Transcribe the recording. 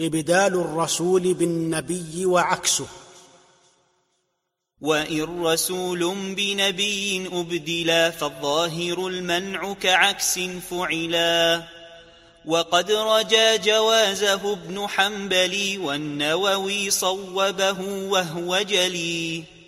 إبدال الرسول بالنبي وعكسه. وإن رسول بنبي أبدلا فالظاهر المنع كعكس فعلا. وقد رجا جوازه ابن حنبل والنووي صوبه وهو جلي.